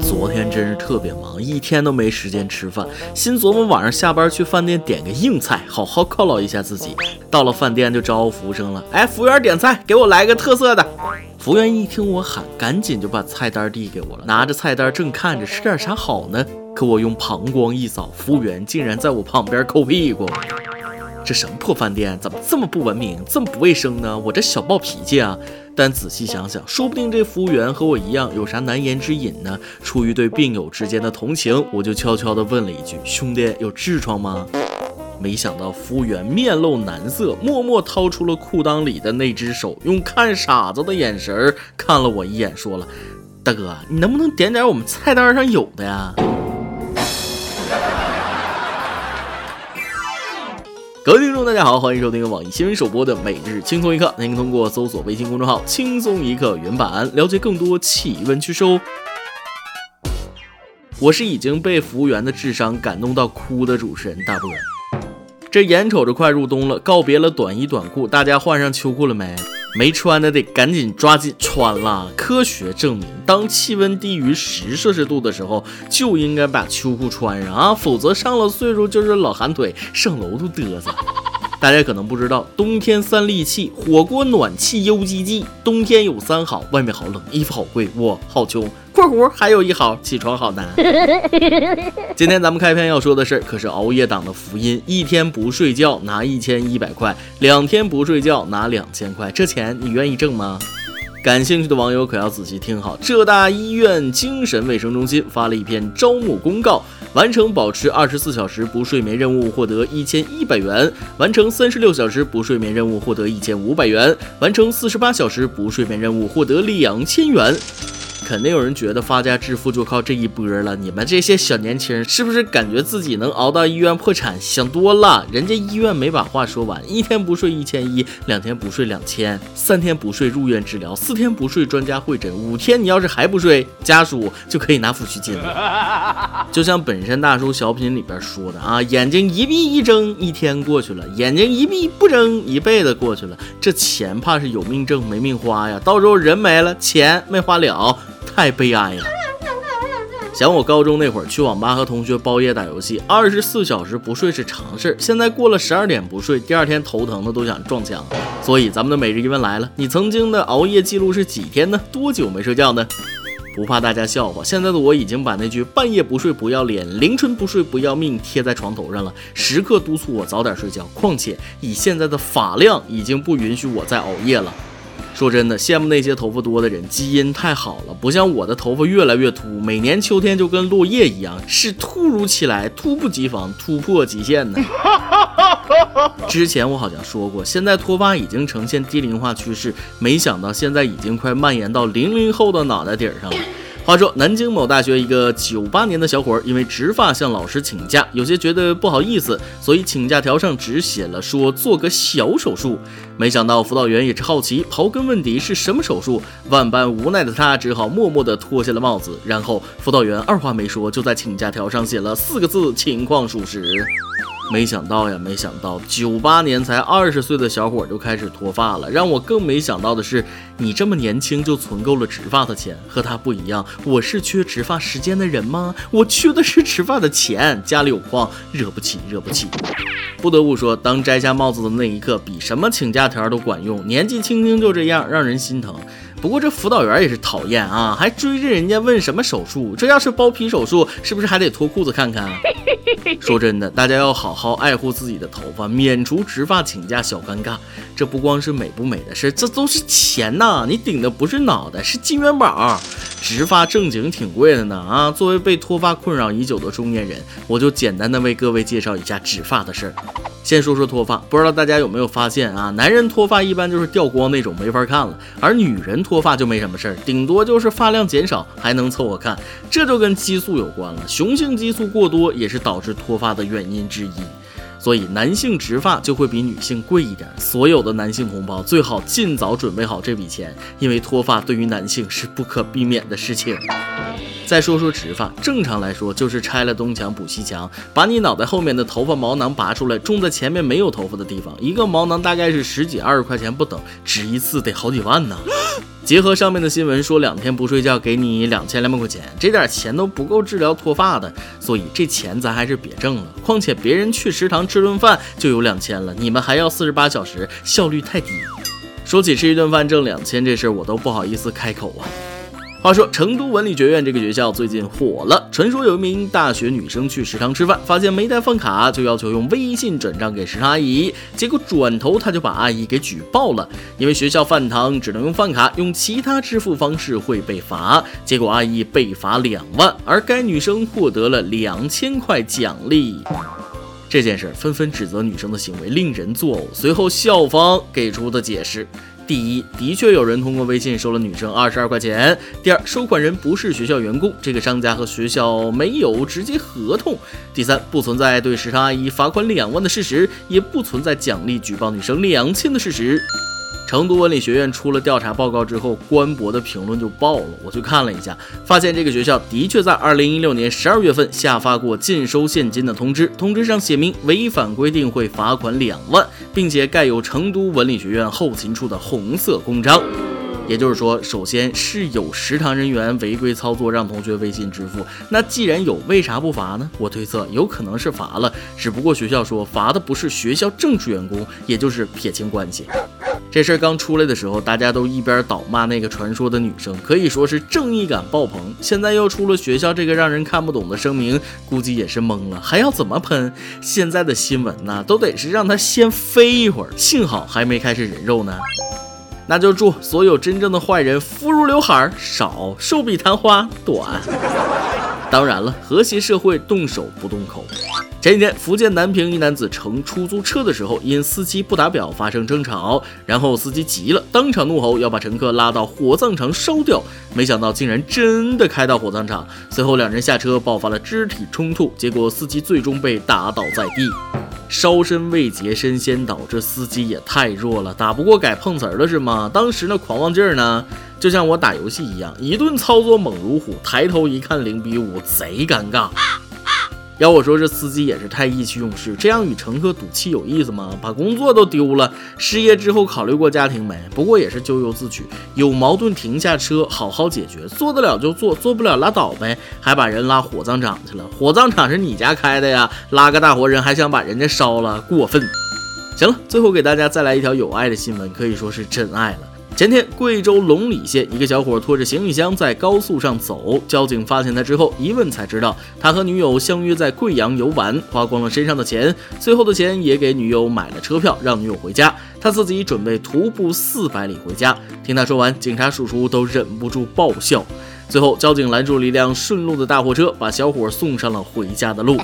昨天真是特别忙，一天都没时间吃饭，心琢磨晚上下班去饭店点个硬菜，好好犒劳一下自己。到了饭店就招呼服务生了，哎，服务员点菜，给我来个特色的。服务员一听我喊，赶紧就把菜单递给我了，拿着菜单正看着吃点啥好呢，可我用膀胱一扫，服务员竟然在我旁边抠屁股。这什么破饭店，怎么这么不文明，这么不卫生呢？我这小暴脾气啊！但仔细想想，说不定这服务员和我一样有啥难言之隐呢。出于对病友之间的同情，我就悄悄地问了一句：“兄弟，有痔疮吗？”没想到服务员面露难色，默默掏出了裤裆里的那只手，用看傻子的眼神看了我一眼，说了：“大哥，你能不能点点我们菜单上有的呀？”各位听众，大家好，欢迎收听网易新闻首播的每日轻松一刻。您通过搜索微信公众号“轻松一刻”原版了解更多气温趋势哦。我是已经被服务员的智商感动到哭的主持人大波。这眼瞅着快入冬了，告别了短衣短裤，大家换上秋裤了没？没穿的得赶紧抓紧穿了。科学证明，当气温低于十摄氏度的时候，就应该把秋裤穿上啊，否则上了岁数就是老寒腿，上楼都嘚瑟。大家可能不知道，冬天三利器：火锅、暖气、U G G。冬天有三好：外面好冷，衣服好贵，我好穷。括弧还有一好，起床好难。今天咱们开篇要说的事儿可是熬夜党的福音：一天不睡觉拿一千一百块，两天不睡觉拿两千块，这钱你愿意挣吗？感兴趣的网友可要仔细听好，浙大医院精神卫生中心发了一篇招募公告：完成保持二十四小时不睡眠任务获得一千一百元，完成三十六小时不睡眠任务获得一千五百元，完成四十八小时不睡眠任务获得两千元。肯定有人觉得发家致富就靠这一波了，你们这些小年轻是不是感觉自己能熬到医院破产？想多了，人家医院没把话说完，一天不睡一千一，两天不睡两千，三天不睡入院治疗，四天不睡专家会诊，五天你要是还不睡，家属就可以拿抚恤金了。就像本山大叔小品里边说的啊，眼睛一闭一睁，一天过去了；眼睛一闭不睁，一辈子过去了。这钱怕是有命挣没命花呀，到时候人没了，钱没花了。太悲哀了。想我高中那会儿去网吧和同学包夜打游戏，二十四小时不睡是常事儿。现在过了十二点不睡，第二天头疼的都想撞墙。所以咱们的每日一问来了：你曾经的熬夜记录是几天呢？多久没睡觉呢？不怕大家笑话，现在的我已经把那句“半夜不睡不要脸，凌晨不睡不要命”贴在床头上了，时刻督促我早点睡觉。况且以现在的发量，已经不允许我再熬夜了。说真的，羡慕那些头发多的人，基因太好了，不像我的头发越来越秃，每年秋天就跟落叶一样，是突如其来，猝不及防，突破极限呢。之前我好像说过，现在脱发已经呈现低龄化趋势，没想到现在已经快蔓延到零零后的脑袋顶上了。话说，南京某大学一个九八年的小伙，因为植发向老师请假，有些觉得不好意思，所以请假条上只写了说做个小手术。没想到辅导员也是好奇，刨根问底是什么手术。万般无奈的他只好默默地脱下了帽子，然后辅导员二话没说，就在请假条上写了四个字：情况属实。没想到呀，没想到，九八年才二十岁的小伙就开始脱发了。让我更没想到的是，你这么年轻就存够了植发的钱。和他不一样，我是缺植发时间的人吗？我缺的是植发的钱。家里有矿，惹不起，惹不起。不得不说，当摘下帽子的那一刻，比什么请假条都管用。年纪轻轻就这样，让人心疼。不过这辅导员也是讨厌啊，还追着人家问什么手术？这要是包皮手术，是不是还得脱裤子看看？说真的，大家要好好爱护自己的头发，免除植发请假小尴尬。这不光是美不美的事，这都是钱呐！你顶的不是脑袋，是金元宝。植发正经挺贵的呢啊！作为被脱发困扰已久的中年人，我就简单的为各位介绍一下植发的事儿。先说说脱发，不知道大家有没有发现啊？男人脱发一般就是掉光那种，没法看了；而女人脱脱发就没什么事儿，顶多就是发量减少，还能凑合看。这就跟激素有关了，雄性激素过多也是导致脱发的原因之一。所以男性植发就会比女性贵一点。所有的男性同胞最好尽早准备好这笔钱，因为脱发对于男性是不可避免的事情。再说说植发，正常来说就是拆了东墙补西墙，把你脑袋后面的头发毛囊拔出来，种在前面没有头发的地方。一个毛囊大概是十几二十块钱不等，植一次得好几万呢。结合上面的新闻说，两天不睡觉给你两千两百块钱，这点钱都不够治疗脱发的，所以这钱咱还是别挣了。况且别人去食堂吃顿饭就有两千了，你们还要四十八小时，效率太低。说起吃一顿饭挣两千这事儿，我都不好意思开口啊。话说成都文理学院这个学校最近火了。传说有一名大学女生去食堂吃饭，发现没带饭卡，就要求用微信转账给食堂阿姨。结果转头她就把阿姨给举报了，因为学校饭堂只能用饭卡，用其他支付方式会被罚。结果阿姨被罚两万，而该女生获得了两千块奖励。这件事纷纷指责女生的行为令人作呕。随后校方给出的解释。第一，的确有人通过微信收了女生二十二块钱。第二，收款人不是学校员工，这个商家和学校没有直接合同。第三，不存在对食堂阿姨罚款两万的事实，也不存在奖励举报女生两千的事实。成都文理学院出了调查报告之后，官博的评论就爆了。我去看了一下，发现这个学校的确在二零一六年十二月份下发过禁收现金的通知，通知上写明违反规定会罚款两万，并且盖有成都文理学院后勤处的红色公章。也就是说，首先是有食堂人员违规操作让同学微信支付，那既然有，为啥不罚呢？我推测有可能是罚了，只不过学校说罚的不是学校正式员工，也就是撇清关系。这事儿刚出来的时候，大家都一边倒骂那个传说的女生，可以说是正义感爆棚。现在又出了学校这个让人看不懂的声明，估计也是懵了，还要怎么喷？现在的新闻呢，都得是让他先飞一会儿。幸好还没开始人肉呢。那就祝所有真正的坏人肤如刘海少，寿比昙花短。当然了，和谐社会动手不动口。前几天，福建南平一男子乘出租车的时候，因司机不打表发生争吵，然后司机急了，当场怒吼要把乘客拉到火葬场烧掉，没想到竟然真的开到火葬场。随后两人下车爆发了肢体冲突，结果司机最终被打倒在地。烧身未捷身先倒，这司机也太弱了，打不过改碰瓷儿了是吗？当时那狂妄劲儿呢，就像我打游戏一样，一顿操作猛如虎，抬头一看零比五，贼尴尬。要我说，这司机也是太意气用事，这样与乘客赌气有意思吗？把工作都丢了，失业之后考虑过家庭没？不过也是咎由自取，有矛盾停下车，好好解决，做得了就做，做不了拉倒呗。还把人拉火葬场去了，火葬场是你家开的呀？拉个大活人还想把人家烧了，过分。行了，最后给大家再来一条有爱的新闻，可以说是真爱了。前天，贵州龙里县一个小伙拖着行李箱在高速上走，交警发现他之后，一问才知道他和女友相约在贵阳游玩，花光了身上的钱，最后的钱也给女友买了车票，让女友回家，他自己准备徒步四百里回家。听他说完，警察叔叔都忍不住爆笑。最后，交警拦住了一辆顺路的大货车，把小伙送上了回家的路。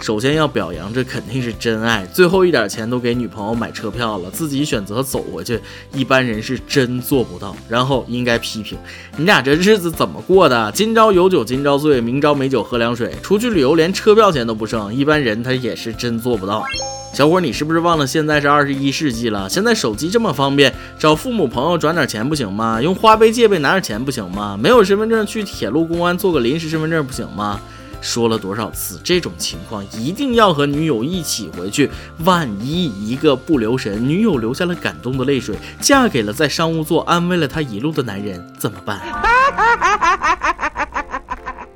首先要表扬，这肯定是真爱。最后一点钱都给女朋友买车票了，自己选择走回去，一般人是真做不到。然后应该批评你俩这日子怎么过的？今朝有酒今朝醉，明朝没酒喝凉水。出去旅游连车票钱都不剩，一般人他也是真做不到。小伙，你是不是忘了现在是二十一世纪了？现在手机这么方便，找父母朋友转点钱不行吗？用花呗借呗拿点钱不行吗？没有身份证去铁路公安做个临时身份证不行吗？说了多少次，这种情况一定要和女友一起回去。万一一个不留神，女友流下了感动的泪水，嫁给了在商务座安慰了她一路的男人，怎么办？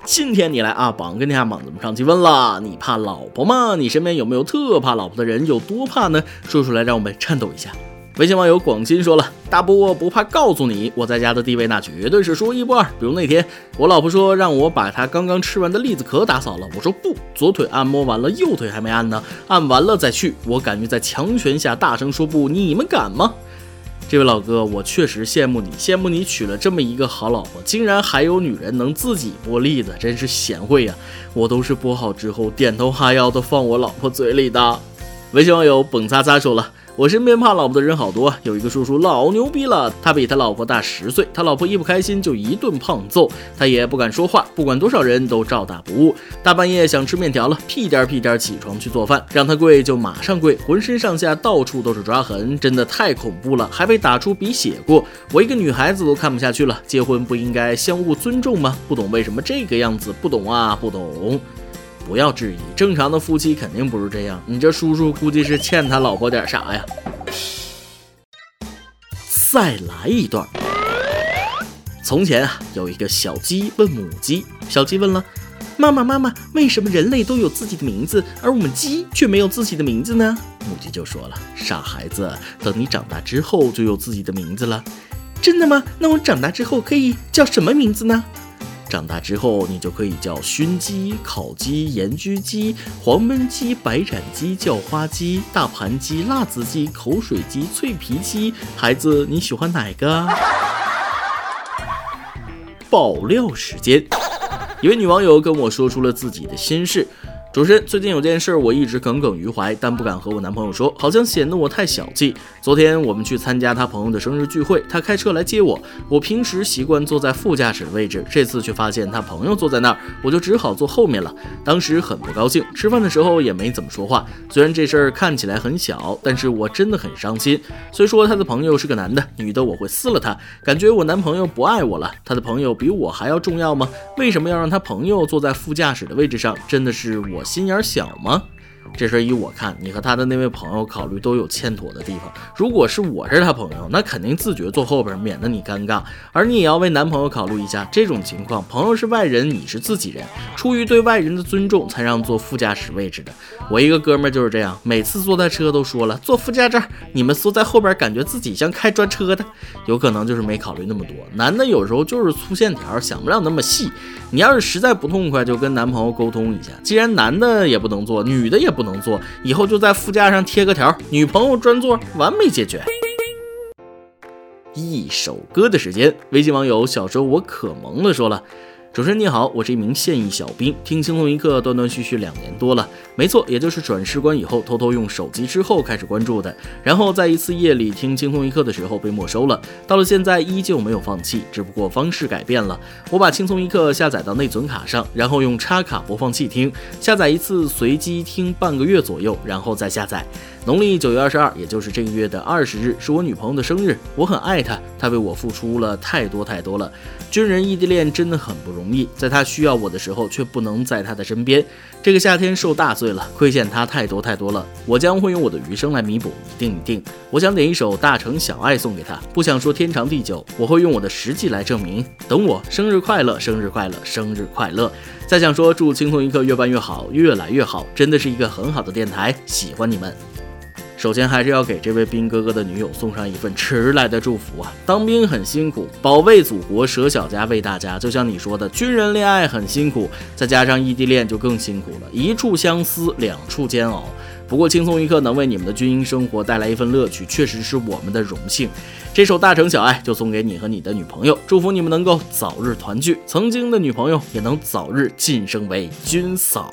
今天你来啊榜跟天下榜怎么上去问了？你怕老婆吗？你身边有没有特怕老婆的人？有多怕呢？说出来让我们颤抖一下。微信网友广金说了：“大波不怕告诉你，我在家的地位那绝对是说一不二。比如那天，我老婆说让我把她刚刚吃完的栗子壳打扫了，我说不，左腿按摩完了，右腿还没按呢，按完了再去。我敢于在强权下大声说不，你们敢吗？这位老哥，我确实羡慕你，羡慕你娶了这么一个好老婆，竟然还有女人能自己剥栗子，真是贤惠呀！我都是剥好之后点头哈腰的放我老婆嘴里的。”微信网友蹦擦擦说了。我身边怕老婆的人好多，有一个叔叔老牛逼了，他比他老婆大十岁，他老婆一不开心就一顿胖揍，他也不敢说话，不管多少人都照打不误。大半夜想吃面条了，屁颠屁颠起床去做饭，让他跪就马上跪，浑身上下到处都是抓痕，真的太恐怖了，还被打出鼻血过。我一个女孩子都看不下去了，结婚不应该相互尊重吗？不懂为什么这个样子，不懂啊，不懂。不要质疑，正常的夫妻肯定不是这样。你这叔叔估计是欠他老婆点啥呀？再来一段。从前啊，有一个小鸡问母鸡，小鸡问了：“妈妈，妈妈，为什么人类都有自己的名字，而我们鸡却没有自己的名字呢？”母鸡就说了：“傻孩子，等你长大之后就有自己的名字了。”真的吗？那我长大之后可以叫什么名字呢？长大之后你就可以叫熏鸡、烤鸡、盐焗鸡、黄焖鸡、白斩鸡、叫花鸡、大盘鸡、辣子鸡、口水鸡、脆皮鸡。孩子，你喜欢哪个？爆料时间，一位女网友跟我说出了自己的心事。主持人，最近有件事我一直耿耿于怀，但不敢和我男朋友说，好像显得我太小气。昨天我们去参加他朋友的生日聚会，他开车来接我。我平时习惯坐在副驾驶的位置，这次却发现他朋友坐在那儿，我就只好坐后面了。当时很不高兴，吃饭的时候也没怎么说话。虽然这事儿看起来很小，但是我真的很伤心。虽说他的朋友是个男的，女的我会撕了他。感觉我男朋友不爱我了。他的朋友比我还要重要吗？为什么要让他朋友坐在副驾驶的位置上？真的是我。心眼小吗？这事依我看，你和他的那位朋友考虑都有欠妥的地方。如果是我是他朋友，那肯定自觉坐后边，免得你尴尬。而你也要为男朋友考虑一下，这种情况，朋友是外人，你是自己人，出于对外人的尊重，才让坐副驾驶位置的。我一个哥们就是这样，每次坐在车都说了坐副驾这儿，你们坐在后边，感觉自己像开专车的。有可能就是没考虑那么多。男的有时候就是粗线条，想不了那么细。你要是实在不痛快，就跟男朋友沟通一下。既然男的也不能坐，女的也不能坐，以后就在副驾上贴个条，女朋友专座，完美解决。一首歌的时间，微信网友小时候我可萌了说了。主持人你好，我是一名现役小兵，听轻松一刻断断续续两年多了，没错，也就是转世官以后偷偷用手机之后开始关注的，然后在一次夜里听轻松一刻的时候被没收了，到了现在依旧没有放弃，只不过方式改变了，我把轻松一刻下载到内存卡上，然后用插卡播放器听，下载一次随机听半个月左右，然后再下载。农历九月二十二，也就是这个月的二十日，是我女朋友的生日。我很爱她，她为我付出了太多太多了。军人异地恋真的很不容易，在她需要我的时候，却不能在她的身边。这个夏天受大对了，亏欠他太多太多了。我将会用我的余生来弥补，一定一定。我想点一首《大城小爱》送给他，不想说天长地久，我会用我的实际来证明。等我，生日快乐，生日快乐，生日快乐。再想说祝青松一刻越办越好，越来越好，真的是一个很好的电台，喜欢你们。首先还是要给这位兵哥哥的女友送上一份迟来的祝福啊！当兵很辛苦，保卫祖国，舍小家为大家。就像你说的，军人恋爱很辛苦，再加上异地恋就更辛苦了，一处相思，两处煎熬。不过轻松一刻能为你们的军营生活带来一份乐趣，确实是我们的荣幸。这首《大城小爱》就送给你和你的女朋友，祝福你们能够早日团聚，曾经的女朋友也能早日晋升为军嫂。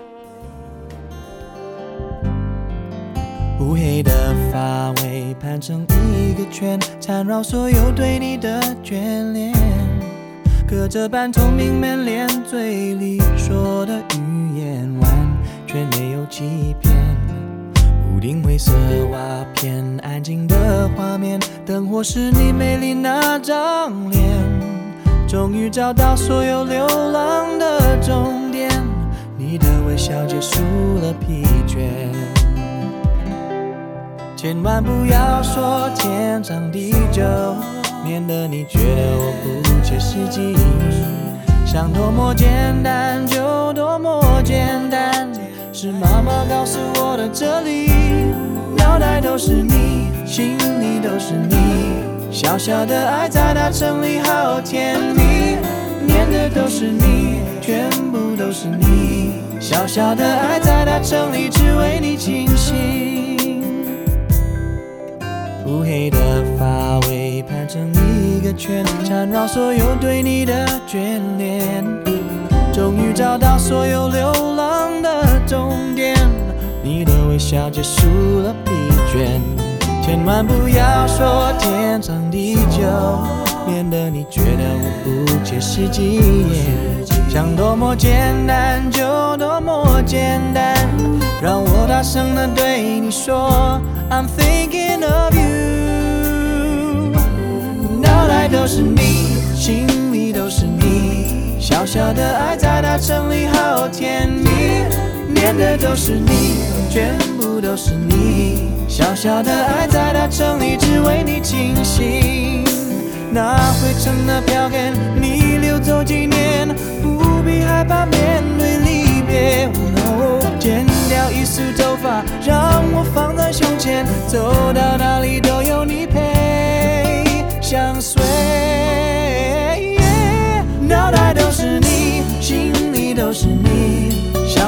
乌黑的发尾盘成一个圈，缠绕所有对你的眷恋。隔着半透明门帘，嘴里说的语言完全没有欺骗。屋顶灰色瓦片，安静的画面，灯火是你美丽那张脸。终于找到所有流浪的终点，你的微笑结束了疲倦。千万不要说天长地久，免得你觉得我不切实际。想多么简单就多么简单，是妈妈告诉我的哲理。脑袋都是你，心里都是你，小小的爱在大城里好甜蜜。念的都是你，全部都是你，小小的爱在大城里只为你倾心。乌黑的发尾盘成一个圈，缠绕所有对你的眷恋。终于找到所有流浪的终点，你的微笑结束了疲倦。千万不要说天长地久，免得你觉得我不切实际。想多么简单就多么简单，让我大声的对你说，I'm thinking of 都是你，心里都是你，小小的爱在大城里好甜蜜，念的都是你，全部都是你。小小的爱在大城里只为你倾心，那灰尘的票根你留走纪念，不必害怕面对离别。剪掉一束头发，让我放在胸前，走到哪里都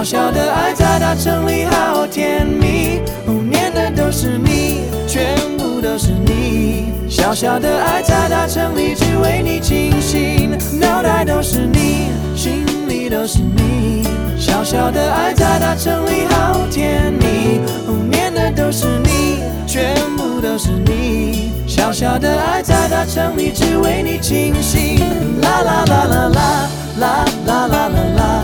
小小的爱在大城里好甜蜜。都是你，全部都是你。小小的爱在大城里，只为你倾心。脑袋都是你，心里都是你。小小的爱在大城里，好甜蜜。念的都是你，全部都是你。小小的爱在大城里，只为你倾心。啦啦啦啦啦啦啦啦啦啦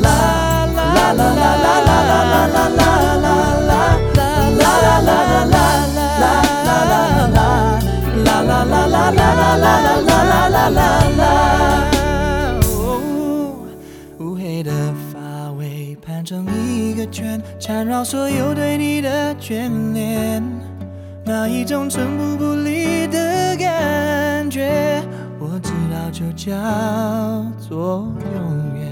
缠绕所有对你的眷恋，那一种寸步不离的感觉，我知道就叫做永远。